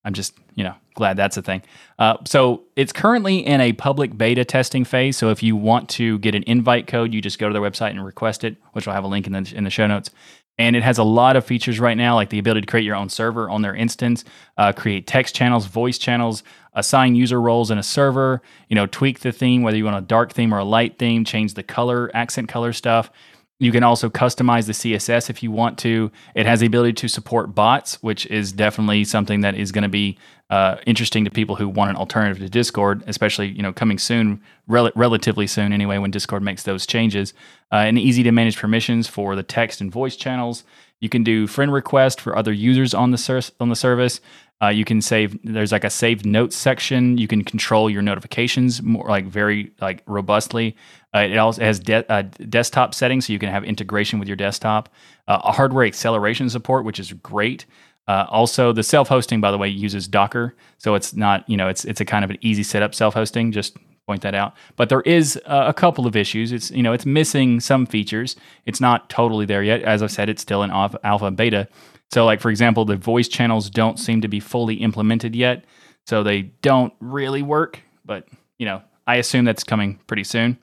Speaker 1: I'm just, you know, glad that's a thing. Uh, so it's currently in a public beta testing phase. So if you want to get an invite code, you just go to their website and request it, which I'll have a link in the, in the show notes. And it has a lot of features right now, like the ability to create your own server on their instance, uh, create text channels, voice channels, assign user roles in a server, you know, tweak the theme, whether you want a dark theme or a light theme, change the color, accent color stuff. You can also customize the CSS if you want to. It has the ability to support bots, which is definitely something that is going to be uh, interesting to people who want an alternative to Discord, especially you know coming soon, rel- relatively soon anyway, when Discord makes those changes. Uh, and easy to manage permissions for the text and voice channels. You can do friend request for other users on the ser- on the service. Uh, you can save. There's like a saved notes section. You can control your notifications more like very like robustly. Uh, it also has de- uh, desktop settings, so you can have integration with your desktop. Uh, hardware acceleration support, which is great. Uh, also, the self-hosting, by the way, uses Docker, so it's not you know it's it's a kind of an easy setup self-hosting. Just point that out. But there is uh, a couple of issues. It's you know it's missing some features. It's not totally there yet. As I said, it's still in alpha, alpha beta. So, like for example, the voice channels don't seem to be fully implemented yet, so they don't really work. But you know, I assume that's coming pretty soon.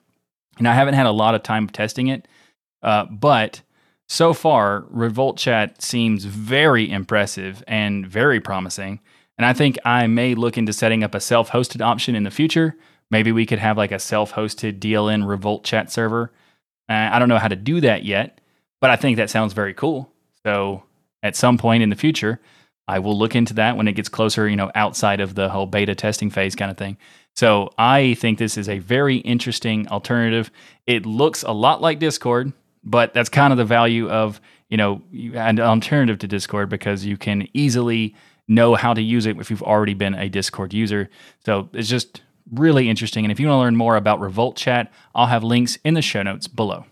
Speaker 1: And I haven't had a lot of time testing it, uh, but so far, Revolt Chat seems very impressive and very promising. And I think I may look into setting up a self hosted option in the future. Maybe we could have like a self hosted DLN Revolt chat server. Uh, I don't know how to do that yet, but I think that sounds very cool. So at some point in the future, I will look into that when it gets closer, you know, outside of the whole beta testing phase kind of thing. So I think this is a very interesting alternative. It looks a lot like Discord, but that's kind of the value of, you know, an alternative to Discord because you can easily know how to use it if you've already been a Discord user. So it's just really interesting. And if you want to learn more about Revolt Chat, I'll have links in the show notes below.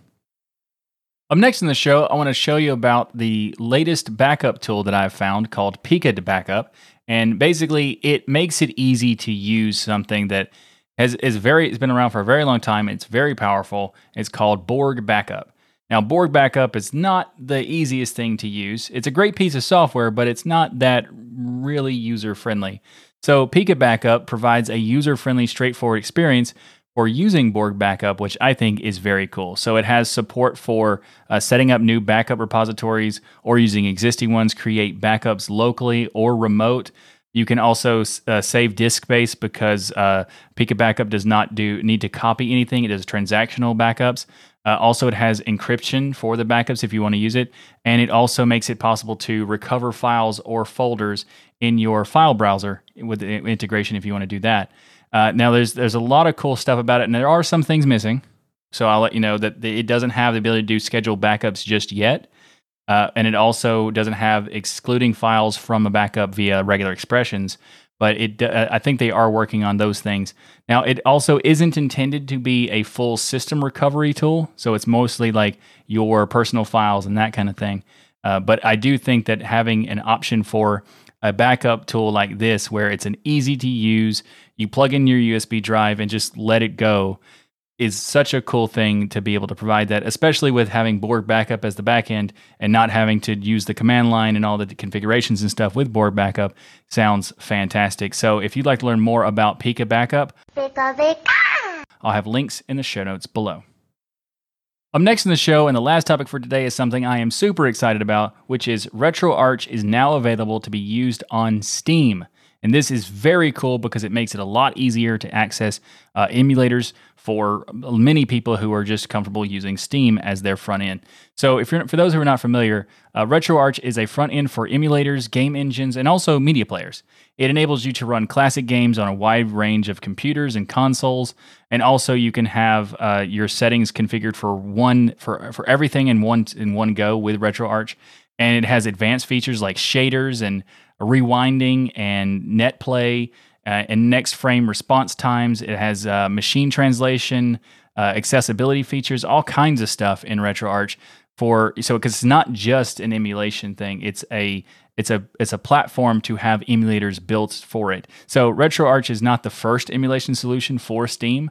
Speaker 1: Up next in the show, I want to show you about the latest backup tool that I've found called Pika Backup. And basically, it makes it easy to use something that has is very has been around for a very long time. It's very powerful. It's called Borg Backup. Now, Borg Backup is not the easiest thing to use. It's a great piece of software, but it's not that really user friendly. So, Pika Backup provides a user friendly, straightforward experience for using Borg Backup, which I think is very cool. So it has support for uh, setting up new backup repositories or using existing ones, create backups locally or remote. You can also uh, save disk space because uh, Pika Backup does not do need to copy anything. It does transactional backups. Uh, also, it has encryption for the backups if you want to use it, and it also makes it possible to recover files or folders in your file browser with integration if you want to do that. Uh, now, there's there's a lot of cool stuff about it, and there are some things missing. So I'll let you know that it doesn't have the ability to do scheduled backups just yet, uh, and it also doesn't have excluding files from a backup via regular expressions. But it, uh, I think they are working on those things. Now, it also isn't intended to be a full system recovery tool, so it's mostly like your personal files and that kind of thing. Uh, but I do think that having an option for a backup tool like this, where it's an easy to use, you plug in your USB drive and just let it go, is such a cool thing to be able to provide that, especially with having Borg backup as the backend and not having to use the command line and all the configurations and stuff with Borg backup sounds fantastic. So if you'd like to learn more about Pika backup, I'll have links in the show notes below. Up next in the show, and the last topic for today is something I am super excited about, which is RetroArch is now available to be used on Steam. And this is very cool because it makes it a lot easier to access uh, emulators for many people who are just comfortable using Steam as their front end. So, if you're for those who are not familiar, uh, RetroArch is a front end for emulators, game engines, and also media players. It enables you to run classic games on a wide range of computers and consoles, and also you can have uh, your settings configured for one for for everything in one in one go with RetroArch. And it has advanced features like shaders and rewinding and net play uh, and next frame response times. It has uh, machine translation, uh, accessibility features, all kinds of stuff in RetroArch for so because it's not just an emulation thing. It's a it's a it's a platform to have emulators built for it. So RetroArch is not the first emulation solution for Steam,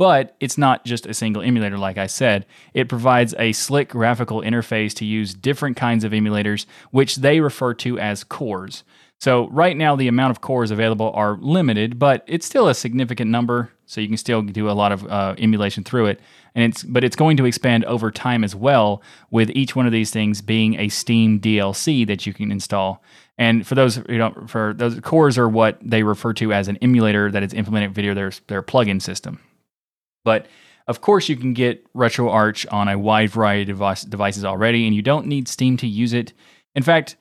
Speaker 1: but it's not just a single emulator, like I said. It provides a slick graphical interface to use different kinds of emulators, which they refer to as cores. So, right now, the amount of cores available are limited, but it's still a significant number. So, you can still do a lot of uh, emulation through it. And it's, but it's going to expand over time as well, with each one of these things being a Steam DLC that you can install. And for those, you know, for those cores are what they refer to as an emulator that is implemented via their, their plugin system. But of course, you can get RetroArch on a wide variety of devices already, and you don't need Steam to use it. In fact,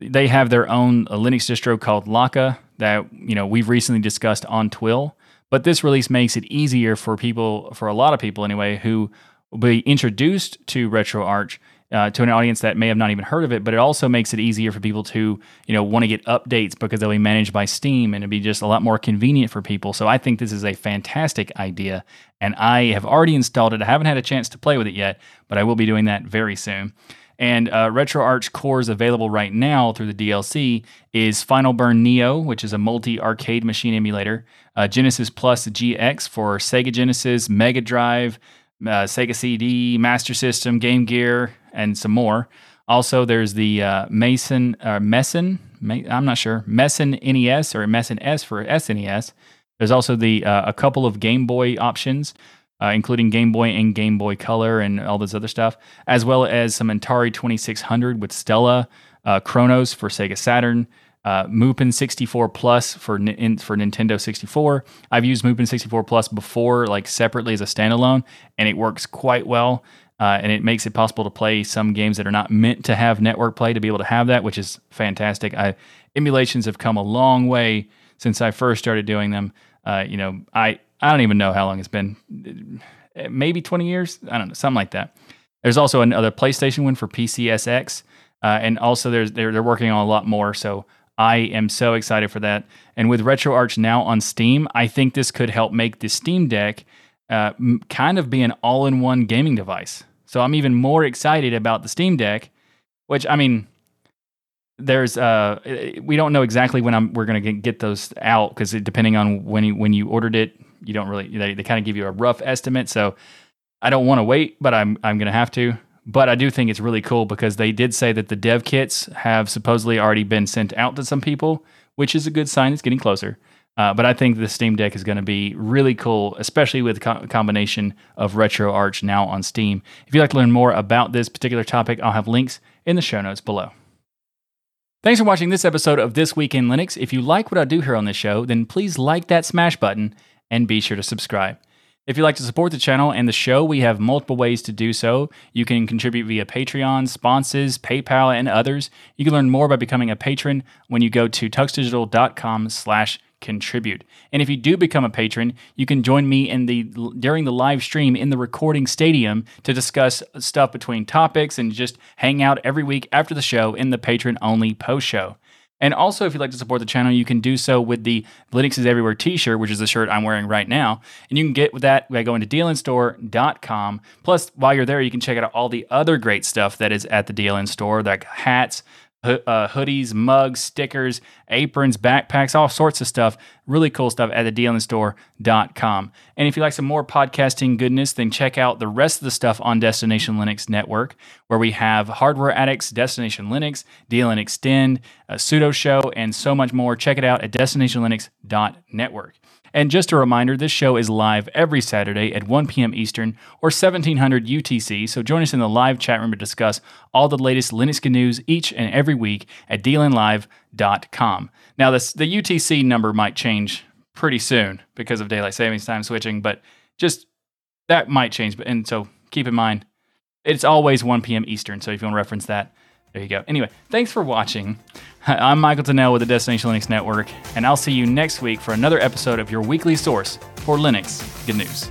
Speaker 1: they have their own uh, Linux distro called Lakka that you know we've recently discussed on TWIL. But this release makes it easier for people, for a lot of people anyway, who will be introduced to RetroArch uh, to an audience that may have not even heard of it, but it also makes it easier for people to, you know, want to get updates because they'll be managed by Steam and it'll be just a lot more convenient for people. So I think this is a fantastic idea, and I have already installed it. I haven't had a chance to play with it yet, but I will be doing that very soon. And uh, RetroArch cores available right now through the DLC is FinalBurn Neo, which is a multi arcade machine emulator, uh, Genesis Plus GX for Sega Genesis, Mega Drive, uh, Sega CD, Master System, Game Gear, and some more. Also, there's the uh, Mason or uh. I'm not sure Mesen NES or Mesen-S for SNES. There's also the uh, a couple of Game Boy options, uh, including Game Boy and Game Boy Color and all this other stuff, as well as some Atari 2600 with Stella, uh, Kronos for Sega Saturn, uh, Mupen 64 Plus for in, for Nintendo 64. I've used Mupen 64 Plus before, like separately as a standalone, and it works quite well. Uh, and it makes it possible to play some games that are not meant to have network play to be able to have that, which is fantastic. I, emulations have come a long way since I first started doing them. Uh, you know, I I don't even know how long it's been, maybe 20 years. I don't know, something like that. There's also another PlayStation one for PCSX, uh, and also there's they're they're working on a lot more. So I am so excited for that. And with RetroArch now on Steam, I think this could help make the Steam Deck uh, kind of be an all in one gaming device. So I'm even more excited about the Steam Deck, which I mean, there's uh we don't know exactly when I'm we're gonna get, get those out because depending on when you when you ordered it, you don't really they, they kind of give you a rough estimate. So I don't want to wait, but I'm I'm gonna have to. But I do think it's really cool because they did say that the dev kits have supposedly already been sent out to some people, which is a good sign. It's getting closer. Uh, but I think the Steam Deck is going to be really cool, especially with the co- combination of RetroArch now on Steam. If you'd like to learn more about this particular topic, I'll have links in the show notes below. Thanks for watching this episode of This Week in Linux. If you like what I do here on this show, then please like that smash button and be sure to subscribe. If you'd like to support the channel and the show, we have multiple ways to do so. You can contribute via Patreon, sponsors, PayPal, and others. You can learn more by becoming a patron when you go to tuxdigital.com slash contribute. And if you do become a patron, you can join me in the during the live stream in the recording stadium to discuss stuff between topics and just hang out every week after the show in the patron only post show. And also, if you'd like to support the channel, you can do so with the Linux is Everywhere t shirt, which is the shirt I'm wearing right now. And you can get with that by going to dlnstore.com. Plus, while you're there, you can check out all the other great stuff that is at the DLN store, like hats, uh, hoodies, mugs, stickers, aprons, backpacks, all sorts of stuff. Really cool stuff at thedlnstore.com. And if you like some more podcasting goodness, then check out the rest of the stuff on Destination Linux Network, where we have Hardware Addicts, Destination Linux, DLN Xtend, a Sudo Show, and so much more. Check it out at destinationlinux.network. And just a reminder, this show is live every Saturday at 1 p.m. Eastern or 1700 UTC. So join us in the live chat room to discuss all the latest Linux news each and every week at dlnlive.com. Now, this, the UTC number might change pretty soon because of daylight savings time switching, but just that might change. And so keep in mind, it's always 1 p.m. Eastern. So if you want to reference that, there you go. Anyway, thanks for watching. I'm Michael Tunnell with the Destination Linux Network, and I'll see you next week for another episode of your weekly source for Linux good news.